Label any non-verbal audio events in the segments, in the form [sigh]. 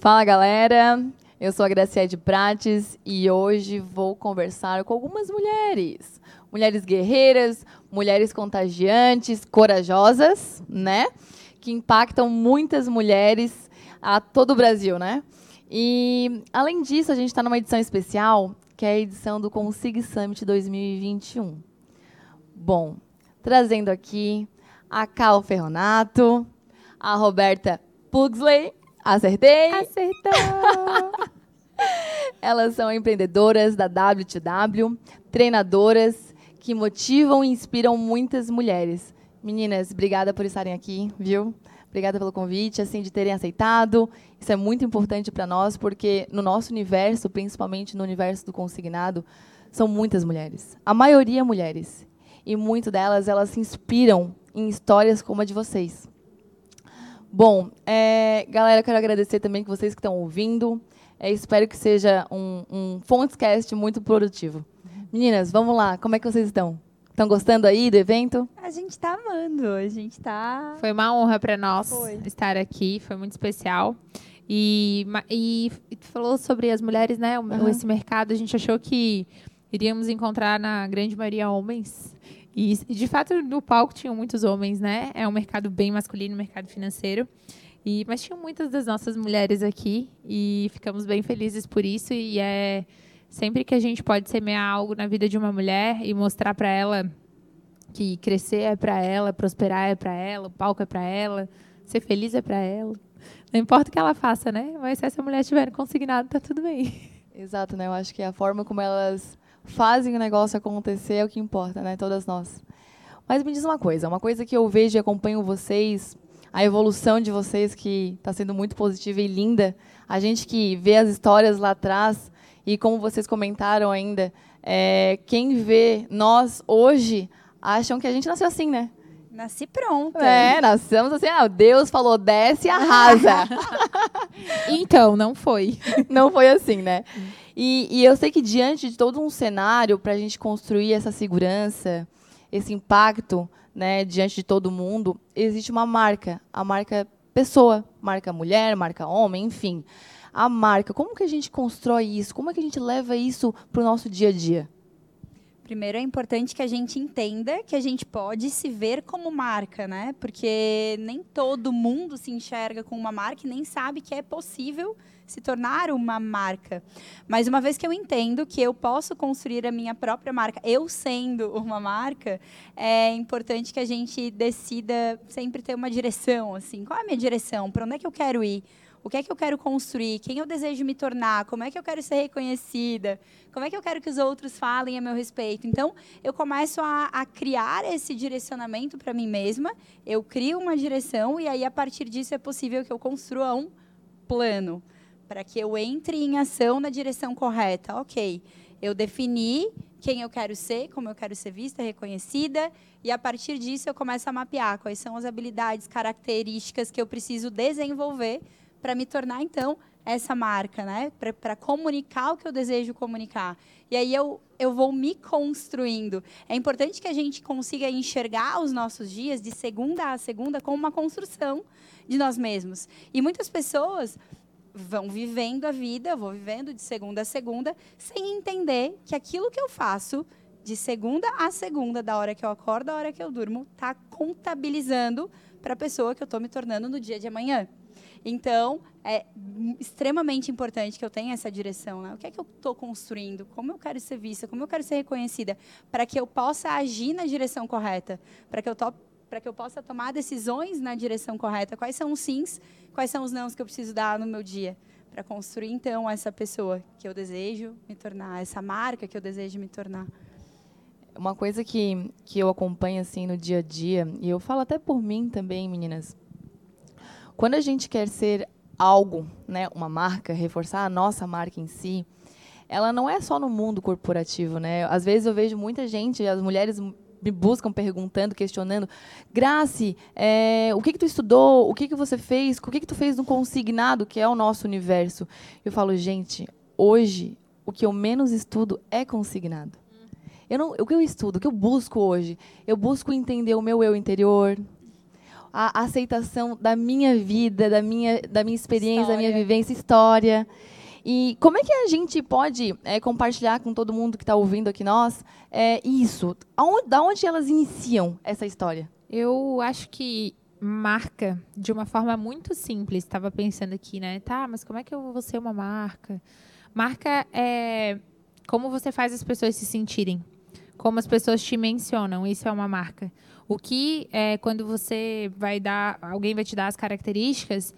Fala galera, eu sou a Graciele Prates e hoje vou conversar com algumas mulheres. Mulheres guerreiras, mulheres contagiantes, corajosas, né? Que impactam muitas mulheres a todo o Brasil, né? E além disso, a gente está numa edição especial, que é a edição do Consig Summit 2021. Bom, trazendo aqui a Cal Ferronato, a Roberta Pugsley. Acertei? Acertou! [laughs] Elas são empreendedoras da W2W, treinadoras que motivam e inspiram muitas mulheres. Meninas, obrigada por estarem aqui, viu? Obrigada pelo convite, assim, de terem aceitado. Isso é muito importante para nós, porque no nosso universo, principalmente no universo do consignado, são muitas mulheres. A maioria mulheres. E muito delas, elas se inspiram em histórias como a de vocês. Bom, é, galera, quero agradecer também que vocês que estão ouvindo. É, espero que seja um, um Fontescast muito produtivo. Meninas, vamos lá. Como é que vocês estão? Estão gostando aí do evento? A gente está amando. A gente está. Foi uma honra para nós foi. estar aqui. Foi muito especial. E, e, falou sobre as mulheres, né? Uhum. Esse mercado. A gente achou que iríamos encontrar na grande maioria homens. E, de fato, no palco tinham muitos homens, né? É um mercado bem masculino, mercado financeiro. E, mas tinham muitas das nossas mulheres aqui e ficamos bem felizes por isso. E é sempre que a gente pode semear algo na vida de uma mulher e mostrar para ela que crescer é para ela, prosperar é para ela, o palco é para ela, ser feliz é para ela. Não importa o que ela faça, né? Mas se essa mulher tiver consignado, tá tudo bem. Exato, né? Eu acho que a forma como elas fazem o negócio acontecer é o que importa, né? Todas nós. Mas me diz uma coisa, uma coisa que eu vejo e acompanho vocês, a evolução de vocês que está sendo muito positiva e linda. A gente que vê as histórias lá atrás e como vocês comentaram ainda, é, quem vê nós hoje acham que a gente nasceu assim, né? Nasci pronta. É, nascemos assim, ah, Deus falou, desce e arrasa. [laughs] [laughs] então, não foi. Não foi assim, né? E, e eu sei que diante de todo um cenário para a gente construir essa segurança, esse impacto, né, diante de todo mundo, existe uma marca, a marca pessoa, marca mulher, marca homem, enfim. A marca, como que a gente constrói isso? Como é que a gente leva isso para o nosso dia a dia? Primeiro é importante que a gente entenda que a gente pode se ver como marca, né? Porque nem todo mundo se enxerga com uma marca e nem sabe que é possível se tornar uma marca. Mas uma vez que eu entendo que eu posso construir a minha própria marca, eu sendo [laughs] uma marca, é importante que a gente decida sempre ter uma direção, assim, qual é a minha direção? Para onde é que eu quero ir? O que é que eu quero construir? Quem eu desejo me tornar? Como é que eu quero ser reconhecida? Como é que eu quero que os outros falem a meu respeito? Então, eu começo a, a criar esse direcionamento para mim mesma. Eu crio uma direção e aí, a partir disso, é possível que eu construa um plano para que eu entre em ação na direção correta. Ok, eu defini quem eu quero ser, como eu quero ser vista, reconhecida, e a partir disso eu começo a mapear quais são as habilidades, características que eu preciso desenvolver para me tornar então essa marca, né? Para comunicar o que eu desejo comunicar. E aí eu, eu vou me construindo. É importante que a gente consiga enxergar os nossos dias de segunda a segunda como uma construção de nós mesmos. E muitas pessoas vão vivendo a vida, vou vivendo de segunda a segunda, sem entender que aquilo que eu faço de segunda a segunda, da hora que eu acordo, da hora que eu durmo, está contabilizando para a pessoa que eu estou me tornando no dia de amanhã. Então, é extremamente importante que eu tenha essa direção. Né? O que é que eu estou construindo? Como eu quero ser vista? Como eu quero ser reconhecida? Para que eu possa agir na direção correta. Para que eu para que eu possa tomar decisões na direção correta. Quais são os sims, quais são os nãos que eu preciso dar no meu dia para construir então essa pessoa que eu desejo me tornar, essa marca que eu desejo me tornar. Uma coisa que que eu acompanho assim no dia a dia e eu falo até por mim também, meninas. Quando a gente quer ser algo, né, uma marca, reforçar a nossa marca em si, ela não é só no mundo corporativo, né? Às vezes eu vejo muita gente, as mulheres me buscam perguntando, questionando, Grace, é, o que que tu estudou? O que que você fez? O que que tu fez no consignado, que é o nosso universo? Eu falo, gente, hoje o que eu menos estudo é consignado. Eu não, o que eu estudo, o que eu busco hoje? Eu busco entender o meu eu interior, a aceitação da minha vida, da minha, da minha experiência, História. da minha vivência, história. E como é que a gente pode é, compartilhar com todo mundo que está ouvindo aqui nós é, isso? Aonde, da onde elas iniciam essa história? Eu acho que marca de uma forma muito simples. Estava pensando aqui, né? Tá, mas como é que eu vou ser uma marca? Marca é como você faz as pessoas se sentirem, como as pessoas te mencionam. Isso é uma marca. O que é quando você vai dar, alguém vai te dar as características,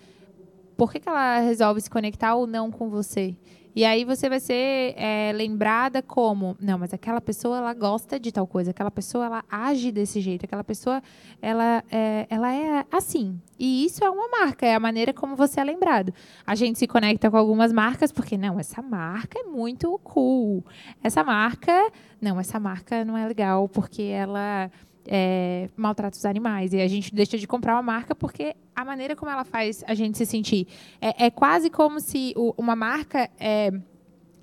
por que, que ela resolve se conectar ou não com você? E aí você vai ser é, lembrada como, não, mas aquela pessoa ela gosta de tal coisa, aquela pessoa ela age desse jeito, aquela pessoa ela é, ela é assim. E isso é uma marca, é a maneira como você é lembrado. A gente se conecta com algumas marcas porque não, essa marca é muito cool. Essa marca, não, essa marca não é legal porque ela é, maltrata os animais. E a gente deixa de comprar uma marca porque a maneira como ela faz a gente se sentir. É, é quase como se o- uma marca. É,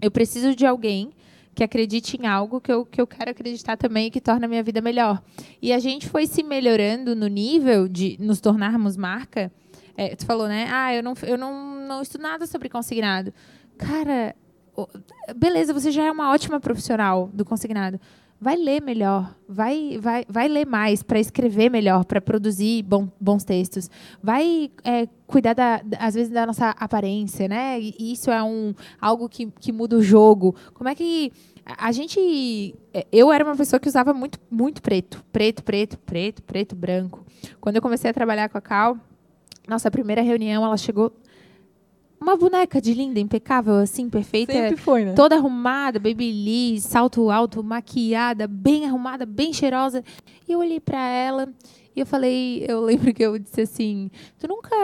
eu preciso de alguém que acredite em algo que eu, que eu quero acreditar também e que torna a minha vida melhor. E a gente foi se melhorando no nível de nos tornarmos marca. É, tu falou, né? Ah, eu não, eu não, não estudo nada sobre consignado. Cara, beleza, você já é uma ótima profissional do consignado vai ler melhor, vai, vai, vai ler mais para escrever melhor, para produzir bom- bons textos, vai é, cuidar da, às vezes da nossa aparência, né? E isso é um algo que, que muda o jogo. Como é que a a gente, é, eu era uma pessoa que usava muito, muito preto, preto, preto, preto, preto, branco. Quando eu comecei a trabalhar com a Cal, nossa primeira reunião, ela chegou uma boneca de linda, impecável, assim, perfeita foi, né? toda arrumada, babyliss, salto alto, maquiada, bem arrumada, bem cheirosa. E eu olhei pra ela e eu falei, eu [laughs] lembro que eu disse assim: "Tu nunca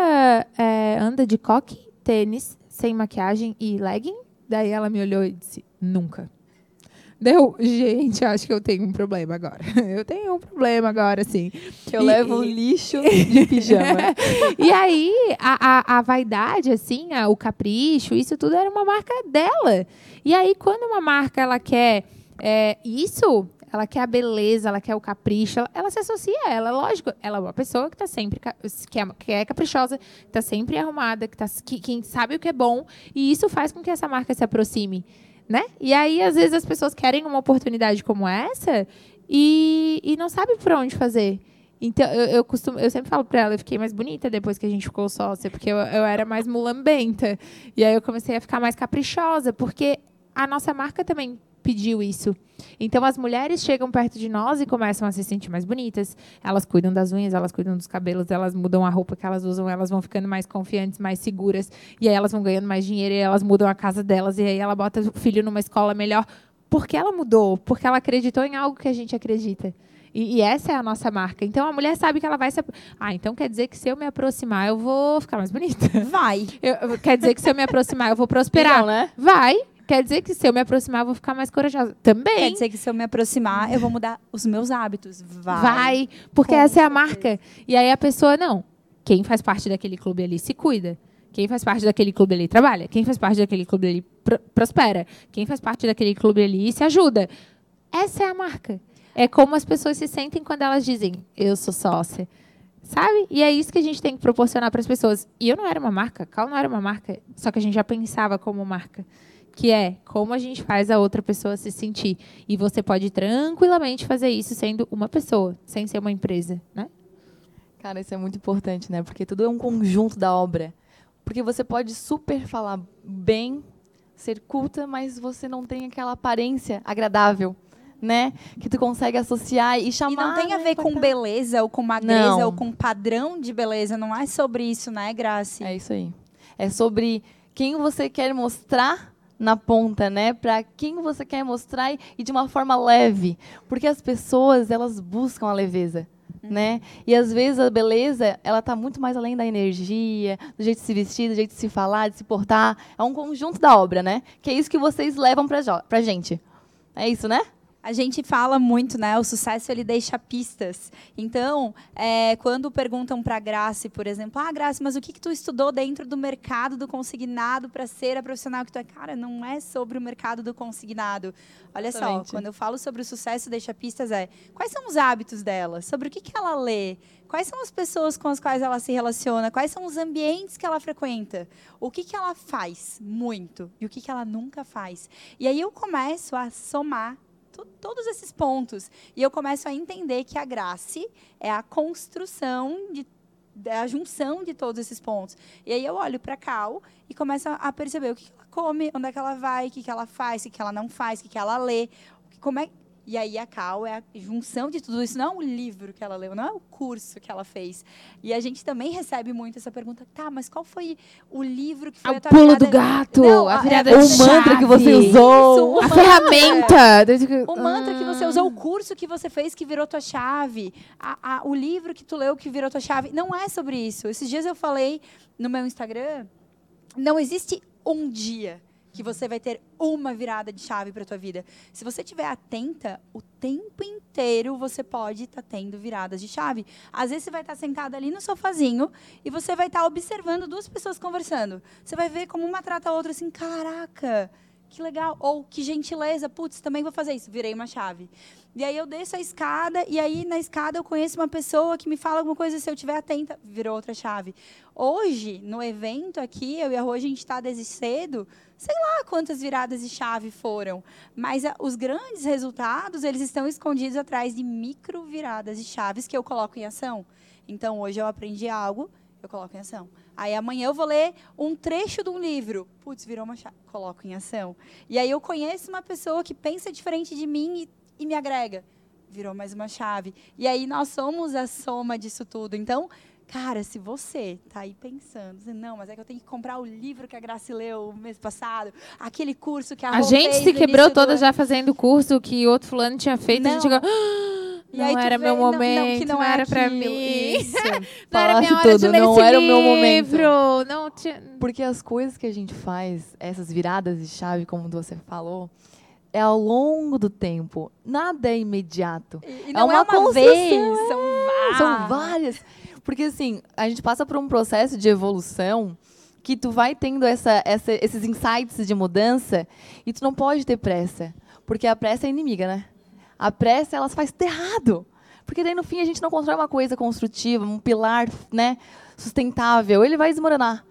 é, anda de coque, tênis, sem maquiagem e legging?" Daí ela me olhou e disse: "Nunca." Deu, gente, acho que eu tenho um problema agora. [laughs] Eu tenho um problema agora, assim. Que eu E- levo e- lixo [laughs] de pijama. E aí, a, a, a vaidade, assim, a- o capricho, isso tudo era uma marca dela. E aí, quando uma marca ela quer é, isso, ela quer a beleza, ela quer o capricho, ela, ela se associa a ela. Lógico, ela é uma pessoa que está sempre que é, que é caprichosa, que está sempre arrumada, que, tá, que, que sabe o que é bom. E isso faz com que essa marca se aproxime. Né? E aí, às vezes, as pessoas querem uma oportunidade como essa e, e não sabem por onde fazer. Então, eu, eu costumo, eu sempre falo pra ela, eu fiquei mais bonita depois que a gente ficou sócia, porque eu, eu era mais mulambenta. E aí eu comecei a ficar mais caprichosa, porque a nossa marca também pediu isso. Então as mulheres chegam perto de nós e começam a se sentir mais bonitas. Elas cuidam das unhas, elas cuidam dos cabelos, elas mudam a roupa que elas usam, elas vão ficando mais confiantes, mais seguras. E aí elas vão ganhando mais dinheiro e elas mudam a casa delas. E aí ela bota o filho numa escola melhor. Porque ela mudou, porque ela acreditou em algo que a gente acredita. E, e essa é a nossa marca. Então a mulher sabe que ela vai se. Ah, então quer dizer que se eu me aproximar, eu vou ficar mais bonita. Vai. Eu- quer dizer que se eu me aproximar, eu vou prosperar. Não, né? Vai. Quer dizer que se eu me aproximar, eu vou ficar mais corajosa. Também. Quer dizer que se eu me aproximar, eu vou mudar os meus hábitos. Vai. Vai. Porque Com essa é a marca. E aí a pessoa, não. Quem faz parte daquele clube ali se cuida. Quem faz parte daquele clube ali trabalha. Quem faz parte daquele clube ali pro- prospera. Quem faz parte daquele clube ali se ajuda. Essa é a marca. É como as pessoas se sentem quando elas dizem, eu sou sócia. Sabe? E é isso que a gente tem que proporcionar para as pessoas. E eu não era uma marca, Cal não era uma marca, só que a gente já pensava como marca. Que é como a gente faz a outra pessoa se sentir. E você pode tranquilamente fazer isso sendo uma pessoa, sem ser uma empresa, né? Cara, isso é muito importante, né? Porque tudo é um conjunto da obra. Porque você pode super falar bem, ser culta, mas você não tem aquela aparência agradável, né? Que tu consegue associar e chamar. E não tem a né, ver com impactar. beleza ou com magreza Não. ou com padrão de beleza. Não é sobre isso, né, Graci? É isso aí. É sobre quem você quer mostrar na ponta, né? Para quem você quer mostrar e- de uma forma leve, porque as pessoas elas buscam a leveza, né? E às vezes a beleza ela tá muito mais além da energia, do jeito de se vestir, do jeito de se falar, de se portar. É um conjunto da obra, né? Que é isso que vocês levam para pra gente. É isso, né? A gente fala muito, né? O sucesso ele deixa pistas. Então, é, quando perguntam para a Grace, por exemplo, ah, Grace, mas o que, que tu estudou dentro do mercado do consignado para ser a profissional que tu é? Cara, não é sobre o mercado do consignado. Olha Exatamente. só, quando eu falo sobre o sucesso deixa pistas é quais são os hábitos dela, sobre o que, que ela lê, quais são as pessoas com as quais ela se relaciona, quais são os ambientes que ela frequenta, o que, que ela faz muito e o que, que ela nunca faz. E aí eu começo a somar todos esses pontos. E eu começo a entender que a Grace é a construção de é a junção de todos esses pontos. E aí eu olho para Cal e começo a perceber o que ela come, onde é que ela vai, o que, ela faz, o que, ela não faz, o que ela lê, como é, e aí a Cal é a junção de tudo isso, não é o livro que ela leu, não é o curso que ela fez. E a gente também recebe muito essa pergunta, tá, mas qual foi o livro que foi a tua pulo virada... do gato, não, a virada é, [laughs] O mantra que você usou, isso, a ferramenta. O mantra que você usou, o curso que você fez que virou tua chave, a, a, o livro que tu leu que virou tua chave. Não é sobre isso. Esses dias eu falei no meu Instagram, não existe um dia que você vai ter uma virada de chave para tua vida. Se você estiver atenta, o tempo inteiro você pode estar tá tendo viradas de chave. Às vezes você vai estar tá sentada ali no sofazinho e você vai estar tá observando duas pessoas conversando. Você vai ver como uma trata a outra assim, caraca, que legal. Ou que gentileza, putz, também vou fazer isso. Virei uma chave. E aí eu desço a escada, e aí na escada eu conheço uma pessoa que me fala alguma coisa, se eu estiver atenta, virou outra chave. Hoje, no evento aqui, eu e a Rô, a gente está desde cedo, sei lá quantas viradas de chave foram, mas a, os grandes resultados, eles estão escondidos atrás de micro viradas de chaves que eu coloco em ação. Então, hoje eu aprendi algo, eu coloco em ação. Aí amanhã eu vou ler um trecho de um livro. Putz, virou uma chave. Coloco em ação. E aí eu conheço uma pessoa que pensa diferente de mim e e me agrega. Virou mais uma chave. E aí nós somos a soma disso tudo. Então, cara, se você tá aí pensando, não, mas é que eu tenho que comprar o livro que a Grace leu mês passado, aquele curso que a A gente se quebrou toda do... já fazendo o curso que outro fulano tinha feito, não. a gente chegou. E não era meu momento, não, não, não, não é era para mim. Isso. [laughs] não era minha hora tudo, não era o meu momento. Não tinha... Porque as coisas que a gente faz, essas viradas de chave, como você falou, é ao longo do tempo. Nada é imediato. E, não é uma, é uma vez, são várias. São várias. Porque, assim, a gente passa por um processo de evolução que tu vai tendo essa, essa, esses insights de mudança e tu não pode ter pressa. Porque a pressa é inimiga, né? A pressa, ela faz errado. Porque daí, no fim, a gente não constrói uma coisa construtiva, um pilar né, sustentável. Ele vai desmoronar.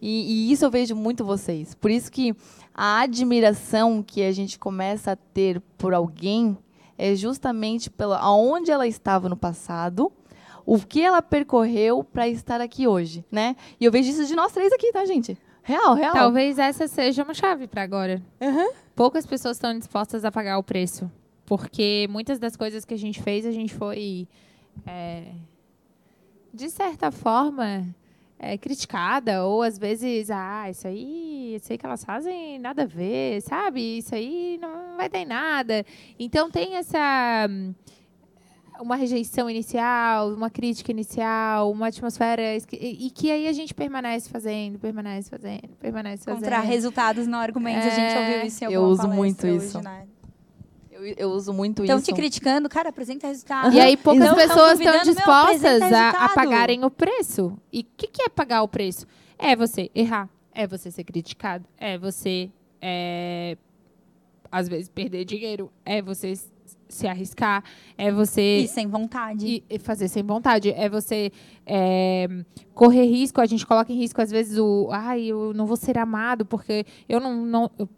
E, e isso eu vejo muito vocês. Por isso que a admiração que a gente começa a ter por alguém é justamente pela aonde ela estava no passado, o que ela percorreu para estar aqui hoje, né? E eu vejo isso de nós três aqui, tá, gente? Real, real. Talvez essa seja uma chave para agora. Uhum. Poucas pessoas estão dispostas a pagar o preço, porque muitas das coisas que a gente fez, a gente foi, é, de certa forma, é, criticada, ou às vezes, ah, isso aí, sei que elas fazem nada a ver, sabe? Isso aí não vai dar em nada. Então tem essa uma rejeição inicial, uma crítica inicial, uma atmosfera e que aí a gente permanece fazendo, permanece fazendo, permanece fazendo. Contra resultados não argumentos, é, a gente ouviu isso em alguma Eu uso muito isso. Hoje, né? Eu, uso muito isso. Estão te criticando, cara, apresenta resultado. E aí poucas não, pessoas estão dispostas meu, a, a, pagarem o preço. E o que, que é pagar o preço? É você errar, é você ser criticado, é você, é, às vezes, perder dinheiro, é você se arriscar, é você... E sem vontade. E fazer sem vontade. É você é, correr risco, a gente coloca em risco, às vezes, o... Ai, eu não vou ser amado porque eu não... não eu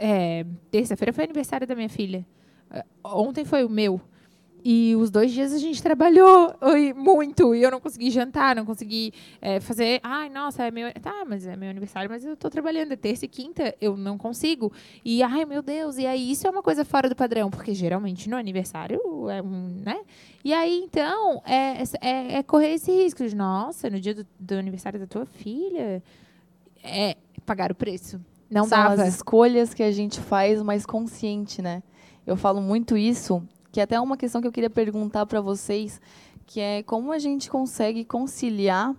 é, terça-feira foi aniversário da minha filha. É, ontem foi o meu. E os dois dias a gente trabalhou muito e eu não consegui jantar, não consegui é, fazer. Ai, nossa, é meu. Tá, mas é meu aniversário, mas eu tô trabalhando. É terça e quinta, eu não consigo. E, ai, meu Deus, e aí isso é uma coisa fora do padrão, porque geralmente no aniversário é um. né? E aí, então, é, é, é correr esse risco de, nossa, no dia do, do aniversário da tua filha, é pagar o preço. Não São dava. as escolhas que a gente faz mais consciente, né? Eu falo muito isso, que é até uma questão que eu queria perguntar para vocês, que é como a gente consegue conciliar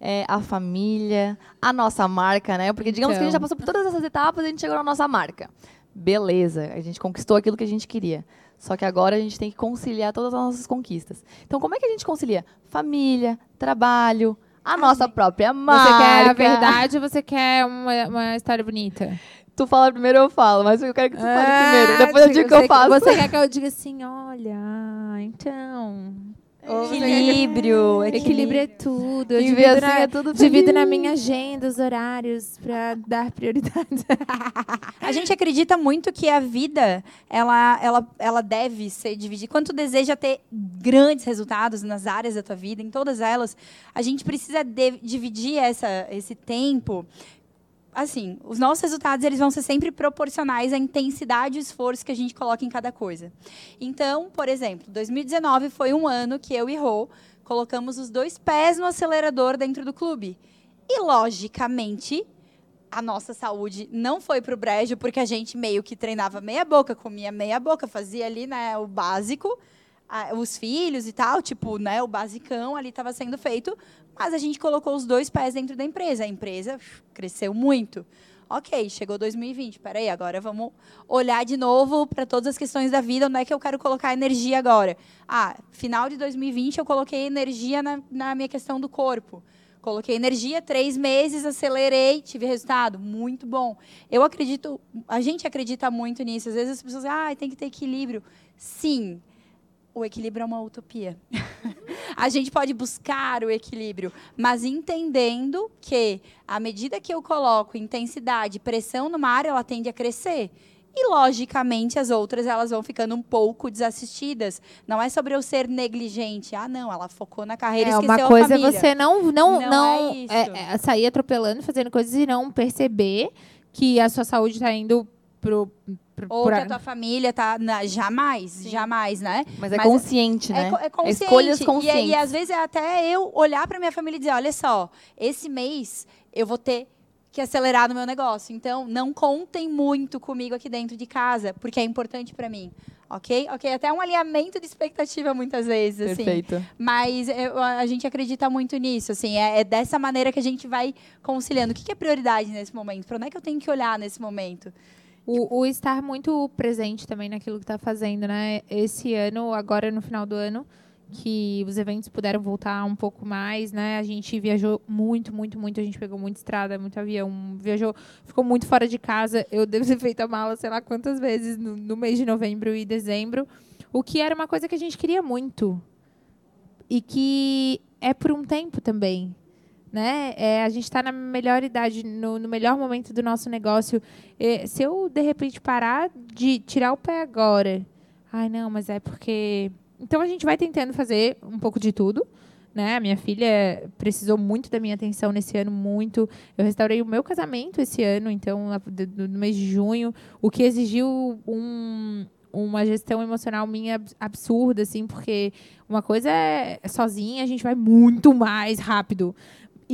é, a família, a nossa marca, né? Porque digamos então. que a gente já então. passou por todas essas etapas e a gente chegou na nossa marca. Beleza, a gente conquistou aquilo que a gente queria. Só que agora a gente tem que conciliar todas as nossas conquistas. Então, como é que a gente concilia? Família, trabalho, a, nossa própria marca. Você quer a verdade ou você quer uma, uma história bonita? Tu fala primeiro, eu falo, mas eu quero que tu fale ah, primeiro. Depois eu digo que eu faço. Você quer que eu diga assim, olha, então. Equilíbrio, equilíbrio. Equilíbrio é tudo. Eu divido, na, é tudo divido na minha agenda os horários para dar prioridade. a gente acredita muito que a vida ela, ela, ela deve ser dividida. Quando tu deseja ter grandes resultados nas áreas da tua vida, em todas elas, a gente precisa de, dividir essa, esse tempo assim, os nossos resultados eles vão ser sempre proporcionais à intensidade e esforço que a gente coloca em cada coisa. Então, por exemplo, 2019 foi um ano que eu e Rô colocamos os dois pés no acelerador dentro do clube. E, logicamente, a nossa saúde não foi para o brejo, porque a gente meio que treinava meia boca, comia meia boca, fazia ali né, o básico, os filhos e tal, tipo, né, o basicão ali estava sendo feito, mas a gente colocou os dois pés dentro da empresa. A empresa cresceu muito. Ok, chegou 2020. Peraí, agora vamos olhar de novo para todas as questões da vida. Onde é que eu quero colocar energia agora? Ah, final de 2020 eu coloquei energia na, na minha questão do corpo. Coloquei energia, três meses, acelerei, tive resultado. Muito bom. Eu acredito, a gente acredita muito nisso. Às vezes as pessoas dizem, ah, tem que ter equilíbrio. Sim, o equilíbrio é uma utopia. [laughs] a gente pode buscar o equilíbrio, mas entendendo que à medida que eu coloco intensidade, pressão numa área, ela tende a crescer. E, logicamente, as outras elas vão ficando um pouco desassistidas. Não é sobre eu ser negligente. Ah, não, ela focou na carreira e é, esqueceu uma coisa a família. é você não, não, não, não é é, sair atropelando, fazendo coisas e não perceber que a sua saúde está indo pro, ou que a tua família tá na, jamais, Sim. jamais, né? Mas é Mas consciente, é, né? É, é consciente. Escolhas conscientes. E, e às vezes é até eu olhar para minha família e dizer, olha só, esse mês eu vou ter que acelerar no meu negócio. Então, não contem muito comigo aqui dentro de casa, porque é importante para mim. Ok? Ok, até um alinhamento de expectativa muitas vezes, assim. Perfeito. Mas eu, a gente acredita muito nisso, assim. É, é, dessa maneira que a gente vai conciliando. O que, que é prioridade nesse momento? Para onde é que eu tenho que olhar nesse momento? O, o estar muito presente também naquilo que está fazendo, né? Esse ano, agora no final do ano, que os eventos puderam voltar um pouco mais, né? A gente viajou muito, muito, muito. A gente pegou muita estrada, muito avião, viajou, ficou muito fora de casa. Eu devo ter feito a mala, sei lá quantas vezes no, no mês de novembro e dezembro, o que era uma coisa que a gente queria muito e que é por um tempo também né? É, a gente está na melhor idade, no, no, melhor momento do nosso negócio. É, se eu, de repente, parar de tirar o pé agora, ai, não, mas é porque. Então a gente vai tentando fazer um pouco de tudo. Né? A minha filha precisou muito da minha atenção nesse ano, muito. Eu restaurei o meu casamento esse ano, então, no mês de junho, o que exigiu um, uma gestão emocional minha absurda, assim, porque uma coisa é sozinha, a gente vai muito mais rápido.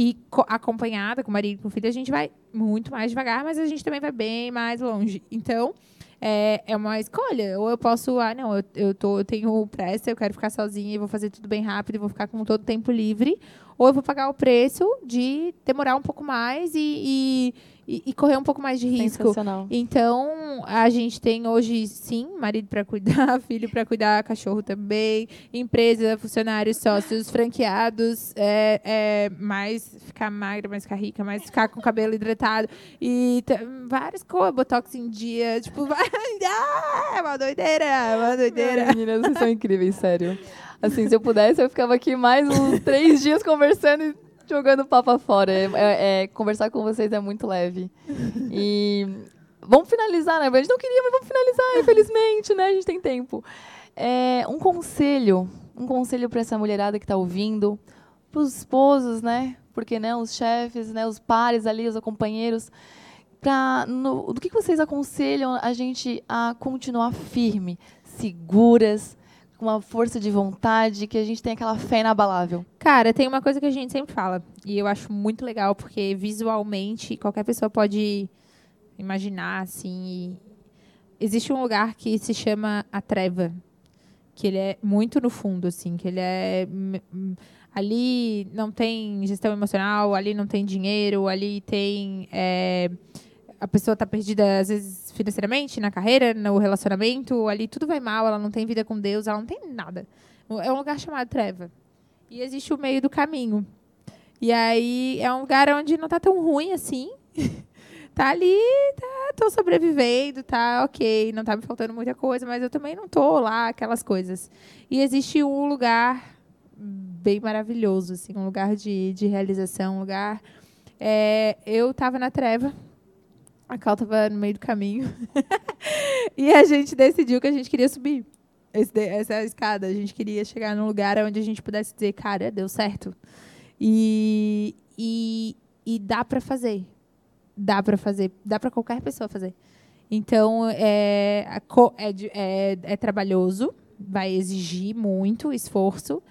E acompanhada com o marido e com o filho, a gente vai muito mais devagar, mas a gente também vai bem mais longe. Então, é, é uma escolha. Ou eu posso, ah, não, eu, eu, tô, eu tenho pressa, eu quero ficar sozinha e vou fazer tudo bem rápido e vou ficar com todo o tempo livre. Ou eu vou pagar o preço de demorar um pouco mais e, e e, e, correr um pouco mais de risco. Então, a gente tem hoje, sim, marido para cuidar, [laughs] filho para cuidar, cachorro também, empresa, funcionários, sócios, franqueados, é, é, mais ficar magra, mais ficar rica, mais ficar com o cabelo hidratado e várias coisas, botox em dia, tipo, vai, [laughs] ah, é uma doideira, é uma doideira. Ai, meninas, vocês são incríveis, sério. Assim, se eu pudesse, eu ficava aqui mais uns três dias conversando e jogando papo fora. É, é, é, conversar com vocês é muito leve. E vamos finalizar, né? A gente não queria, mas vamos finalizar, infelizmente, né? A gente tem tempo. É, um conselho, um conselho para essa mulherada que está ouvindo, para os esposos, né? Porque né, os chefes, né, os pares ali, os companheiros, pra, do que vocês aconselham a gente a continuar firme, seguras, com uma força de vontade, que a gente tem aquela fé inabalável? Cara, tem uma coisa que a gente sempre fala, e eu acho muito legal, porque visualmente qualquer pessoa pode imaginar, assim. Existe um lugar que se chama a treva, que ele é muito no fundo, assim, que ele é. Ali não tem gestão emocional, ali não tem dinheiro, ali tem. É, a pessoa está perdida, às vezes, financeiramente, na carreira, no relacionamento, ali tudo vai mal, ela não tem vida com Deus, ela não tem nada. É um lugar chamado treva. E existe o meio do caminho. E aí é um lugar onde não está tão ruim assim. [laughs] tá ali, tá, tô sobrevivendo, tá ok, não tá me faltando muita coisa, mas eu também não tô lá, aquelas coisas. E existe um lugar bem maravilhoso, assim, um lugar de, de realização, um lugar. É, eu estava na treva, a Cal estava no meio do caminho, [laughs] e a gente decidiu que a gente queria subir esse, essa escada. A gente queria chegar num lugar onde a gente pudesse dizer, cara, deu certo. E, e, e dá para fazer. Dá para fazer. Dá para qualquer pessoa fazer. Então, é, é, é, é trabalhoso, vai exigir muito esforço,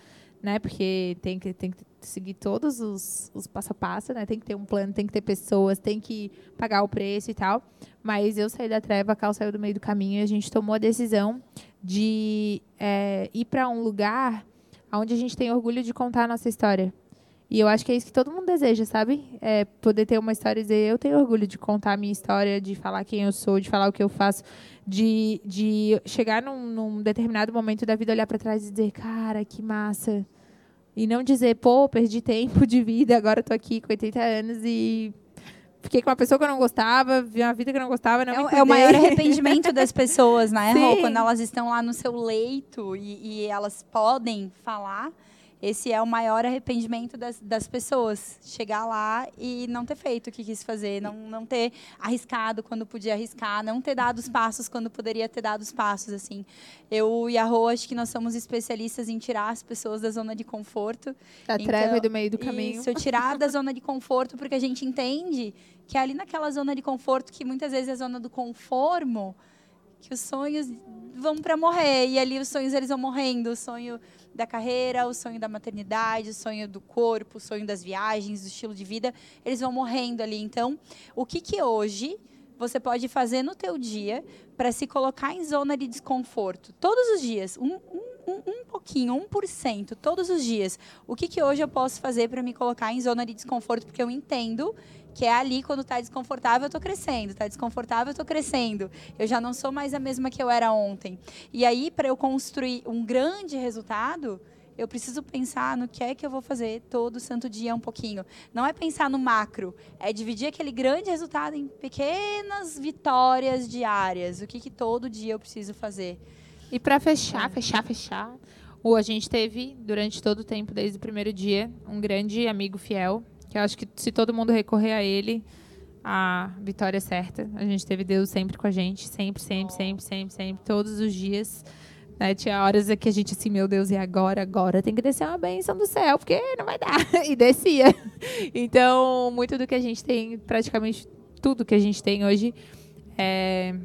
né? Porque tem que, tem que seguir todos os, os passo a passo, né? Tem que ter um plano, tem que ter pessoas, tem que pagar o preço e tal. Mas eu saí da treva, a Cal saiu do meio do caminho e a gente tomou a decisão de é, ir para um lugar onde a gente tem orgulho de contar a nossa história. E eu acho que é isso que todo mundo deseja, sabe? É poder ter uma história e dizer, eu tenho orgulho de contar a minha história, de falar quem eu sou, de falar o que eu faço, de, de chegar num, num determinado momento da vida, olhar para trás e dizer, cara, que massa. E não dizer, pô, perdi tempo de vida, agora estou aqui com 80 anos e fiquei com uma pessoa que eu não gostava, vi uma vida que eu não gostava, não é, é, o maior [laughs] arrependimento das pessoas, né, Rô? Quando elas estão lá no seu leito e, e elas podem falar esse é o maior arrependimento das, das pessoas. Chegar lá e não ter feito o que quis fazer, não, não ter arriscado quando podia arriscar, não ter dado os passos quando poderia ter dado os passos. assim. Eu e a Rô, acho que nós somos especialistas em tirar as pessoas da zona de conforto. Da então, treva do meio do caminho. Isso, tirar da zona de conforto, porque a gente entende que é ali naquela zona de conforto, que muitas vezes é a zona do conformo, que os sonhos vão para morrer. E ali os sonhos eles vão morrendo. O sonho da carreira, o sonho da maternidade, o sonho do corpo, o sonho das viagens, do estilo de vida, eles vão morrendo ali. Então, o que que hoje você pode fazer no teu dia para se colocar em zona de desconforto? Todos os dias, um, um, um pouquinho, um por cento, todos os dias. O que que hoje eu posso fazer para me colocar em zona de desconforto? Porque eu entendo que é ali quando está desconfortável eu estou crescendo, está desconfortável eu estou crescendo. Eu já não sou mais a mesma que eu era ontem. E aí para eu construir um grande resultado, eu preciso pensar no que é que eu vou fazer todo santo dia um pouquinho. Não é pensar no macro, é dividir aquele grande resultado em pequenas vitórias diárias. O que, que todo dia eu preciso fazer. E para fechar, fechar, fechar, o a gente teve durante todo o tempo, desde o primeiro dia, um grande amigo fiel que eu acho que se todo mundo recorrer a ele, a vitória é certa. A gente teve Deus sempre com a gente, sempre, sempre, sempre, sempre, sempre, todos os dias. Né? Tinha horas que a gente assim, meu Deus, e agora, agora tem que descer uma bênção do céu, porque não vai dar. [laughs] E descia. Então, muito do que a gente tem, praticamente tudo que a gente tem hoje, é...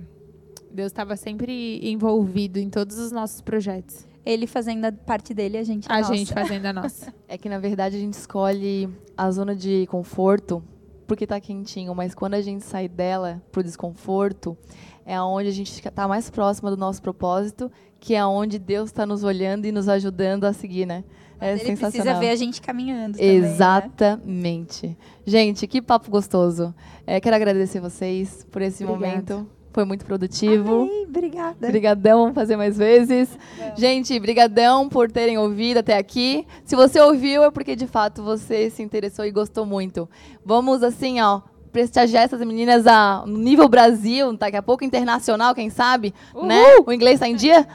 Deus estava sempre envolvido em todos os nossos projetos ele fazendo a parte dele, a gente a, a nossa. gente fazendo a nossa. [laughs] É que na verdade a gente escolhe a zona de conforto porque tá quentinho, mas quando a gente sai dela pro desconforto, é onde a gente está mais próxima do nosso propósito, que é onde Deus está nos olhando e nos ajudando a seguir, né? É ele precisa ver a gente caminhando. Também, né? Exatamente. Né? Gente, que papo gostoso. É, quero agradecer vocês por esse Obrigada. momento. Foi muito produtivo. Amei, obrigada. Brigadão, vamos fazer mais vezes. Gente, brigadão por terem ouvido até aqui. Se você ouviu, é porque de fato você se interessou e gostou muito. Vamos assim, ó, prestigiar essas meninas a, no nível Brasil, daqui a pouco internacional, quem sabe, Uhul. né? O inglês tá em dia?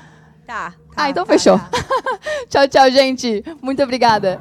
Tá. tá ah, então tá, fechou. Tá. [laughs] tchau, tchau, gente. Muito obrigada.